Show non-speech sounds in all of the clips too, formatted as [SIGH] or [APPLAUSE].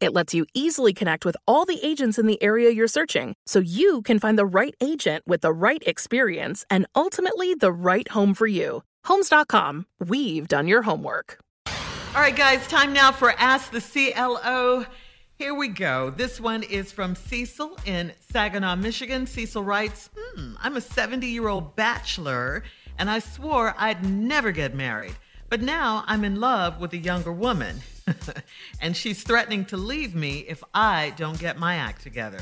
It lets you easily connect with all the agents in the area you're searching so you can find the right agent with the right experience and ultimately the right home for you. Homes.com, we've done your homework. All right, guys, time now for Ask the CLO. Here we go. This one is from Cecil in Saginaw, Michigan. Cecil writes hmm, I'm a 70 year old bachelor, and I swore I'd never get married. But now I'm in love with a younger woman. [LAUGHS] and she's threatening to leave me if I don't get my act together.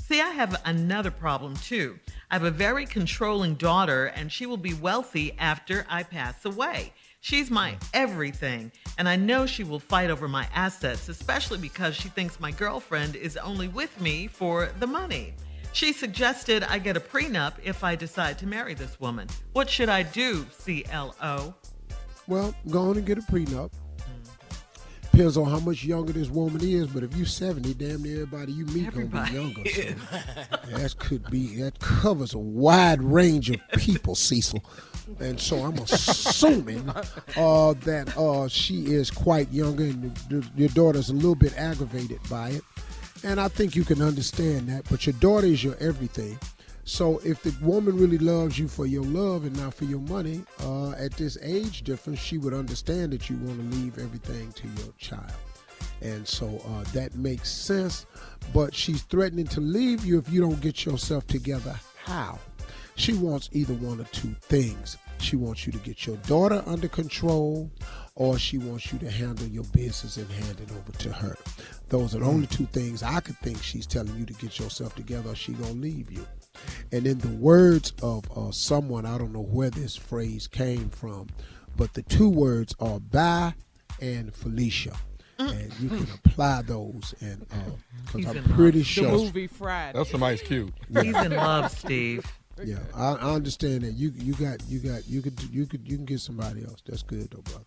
See, I have another problem too. I have a very controlling daughter, and she will be wealthy after I pass away. She's my everything, and I know she will fight over my assets, especially because she thinks my girlfriend is only with me for the money. She suggested I get a prenup if I decide to marry this woman. What should I do, CLO? Well, go on and get a prenup. Depends on how much younger this woman is, but if you 70, damn near everybody you meet gonna be younger. So [LAUGHS] that could be that covers a wide range of people, Cecil. And so I'm assuming uh, that uh, she is quite younger, and your daughter's a little bit aggravated by it. And I think you can understand that. But your daughter is your everything. So if the woman really loves you for your love and not for your money, uh, at this age difference, she would understand that you want to leave everything to your child. And so uh, that makes sense. But she's threatening to leave you if you don't get yourself together. How? She wants either one or two things. She wants you to get your daughter under control, or she wants you to handle your business and hand it over to her. Those are the only two things I could think she's telling you to get yourself together, or she gonna leave you. And in the words of uh, someone, I don't know where this phrase came from, but the two words are "bye" and Felicia. And you can apply those, and because I'm pretty sure The movie Friday. That's some ice cube. He's in love, Steve. Yeah, I, I understand that. You you got you got you could you could you can get somebody else. That's good though, brother.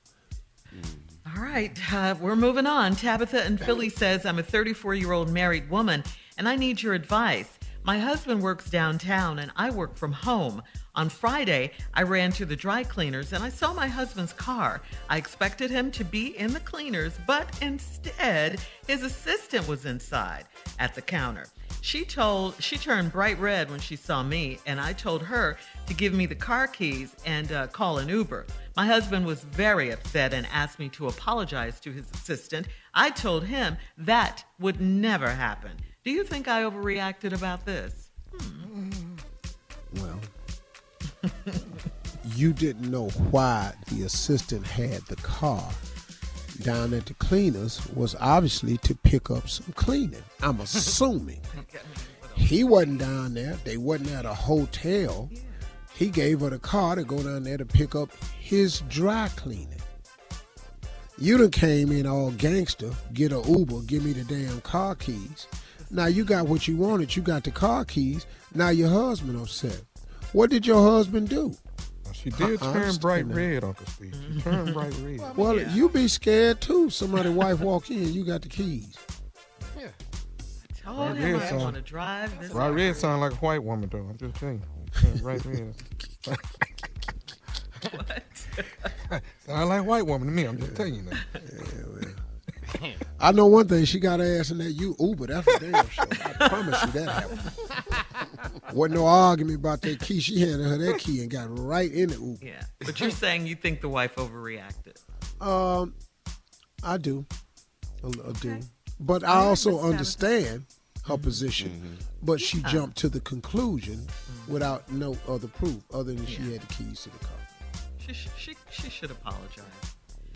All right, uh, we're moving on. Tabitha in Philly says, I'm a 34 year old married woman and I need your advice. My husband works downtown and I work from home. On Friday, I ran to the dry cleaners and I saw my husband's car. I expected him to be in the cleaners, but instead, his assistant was inside at the counter. She told she turned bright red when she saw me, and I told her to give me the car keys and uh, call an Uber. My husband was very upset and asked me to apologize to his assistant. I told him that would never happen. Do you think I overreacted about this? Hmm. Well, [LAUGHS] you didn't know why the assistant had the car down at the cleaners was obviously to pick up some cleaning. I'm [LAUGHS] assuming. he wasn't down there. They wasn't at a hotel. He gave her the car to go down there to pick up his dry cleaning. You done came in all gangster, get a Uber, give me the damn car keys. Now you got what you wanted. You got the car keys. Now your husband upset. What did your husband do? She did I- I turn understand bright that. red, Uncle Steve. She mm-hmm. turned bright red. [LAUGHS] Well, you be scared too. Somebody wife walk in, you got the keys. Yeah. I told Bright him red I sound- want to drive this. Bright red sound like a white woman though. I'm just telling you. Turned Bright red. [LAUGHS] [LAUGHS] What? sound like white woman to me. I'm just telling you now. I know one thing. She got her ass in that you Uber. That's for damn sure. I promise you that happened. [LAUGHS] Wasn't no argument about that key. She handed her that key and got right in the Uber. Yeah, but you're saying you think the wife overreacted. Um, I do, I, I do, but I All right, also understand her position. But she jumped to the conclusion without no other proof other than she had the keys to the car. She she she should apologize.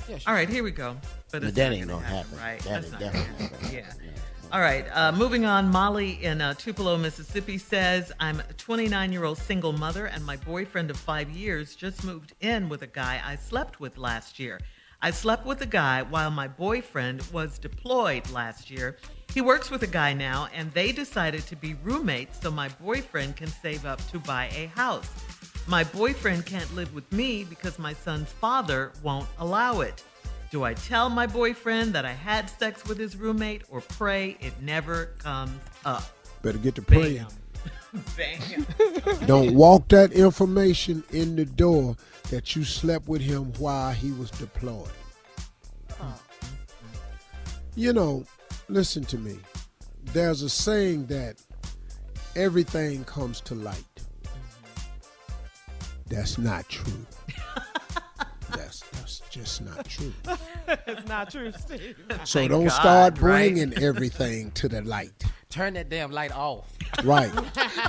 Yeah, she All right, here we go. But But that ain't gonna gonna happen. right? That That's ain't not definitely gonna happen. happen. Yeah. All right, uh, moving on. Molly in uh, Tupelo, Mississippi says, I'm a 29 year old single mother, and my boyfriend of five years just moved in with a guy I slept with last year. I slept with a guy while my boyfriend was deployed last year. He works with a guy now, and they decided to be roommates so my boyfriend can save up to buy a house. My boyfriend can't live with me because my son's father won't allow it. Do I tell my boyfriend that I had sex with his roommate or pray it never comes up? Better get to praying. Bam. [LAUGHS] Don't walk that information in the door that you slept with him while he was deployed. Uh-huh. You know, listen to me. There's a saying that everything comes to light. That's not true. [LAUGHS] that's that's just not true. It's not true, Steve. [LAUGHS] So Thank don't God, start right? bringing everything to the light. Turn that damn light off. Right.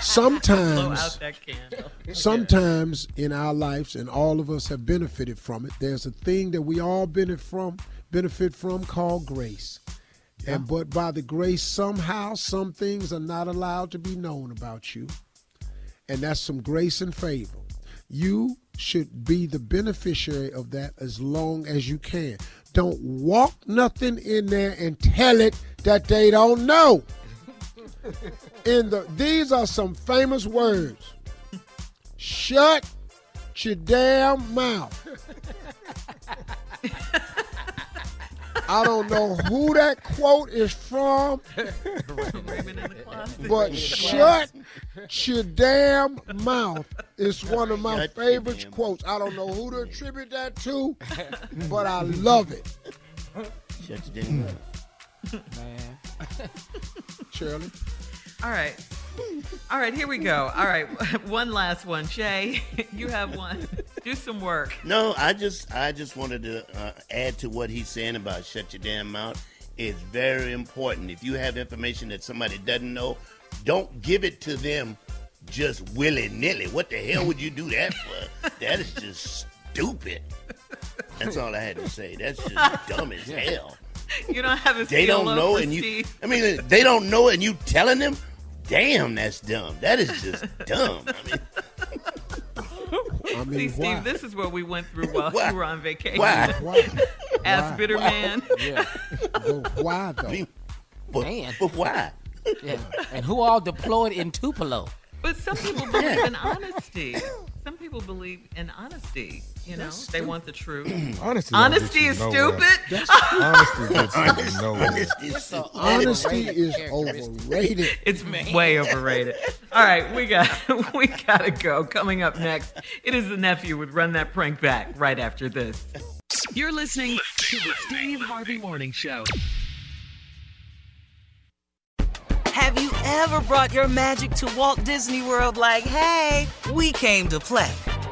Sometimes out that candle. sometimes in our lives and all of us have benefited from it there's a thing that we all benefit from benefit from called grace and but by the grace somehow some things are not allowed to be known about you and that's some grace and favor you should be the beneficiary of that as long as you can. Don't walk nothing in there and tell it that they don't know. [LAUGHS] In the these are some famous words. Shut your damn mouth. [LAUGHS] I don't know who that quote is from, [LAUGHS] Raymond in the closet. but shut your damn mouth is one of my Shut favorite quotes. I don't know who to attribute that to, [LAUGHS] but I love it. Shut your damn mouth. Man. Shirley. All right. All right, here we go. All right, [LAUGHS] one last one. Shay, [LAUGHS] you have one. Do some work. No, I just I just wanted to uh, add to what he's saying about shut your damn mouth. It's very important. If you have information that somebody doesn't know, don't give it to them just willy nilly. What the hell would you do that for? that is just stupid. That's all I had to say. That's just dumb as hell. You don't have a They don't know, and you. I mean, they don't know, and you telling them. Damn, that's dumb. That is just [LAUGHS] dumb. I mean, [LAUGHS] I See, Steve, why? this is what we went through while [LAUGHS] Why? you were on vacation. Why? Why? Ask Why? bitter man. Yeah. But why I though? mean, but, Man. but why? Yeah. And who all deployed in Tupelo? But some people believe in honesty. Some people believe in honesty. You know, they want the truth. [CLEARS THROAT] Honesty, Honesty is stupid. [LAUGHS] Honesty gets you nowhere. Honesty is [LAUGHS] overrated. It's way [LAUGHS] overrated. All right, we got we gotta go. Coming up next, it is the nephew with Run That Prank Back right after this. You're listening to the Steve Harvey Morning Show. Have you ever brought your magic to Walt Disney World like, hey, we came to play?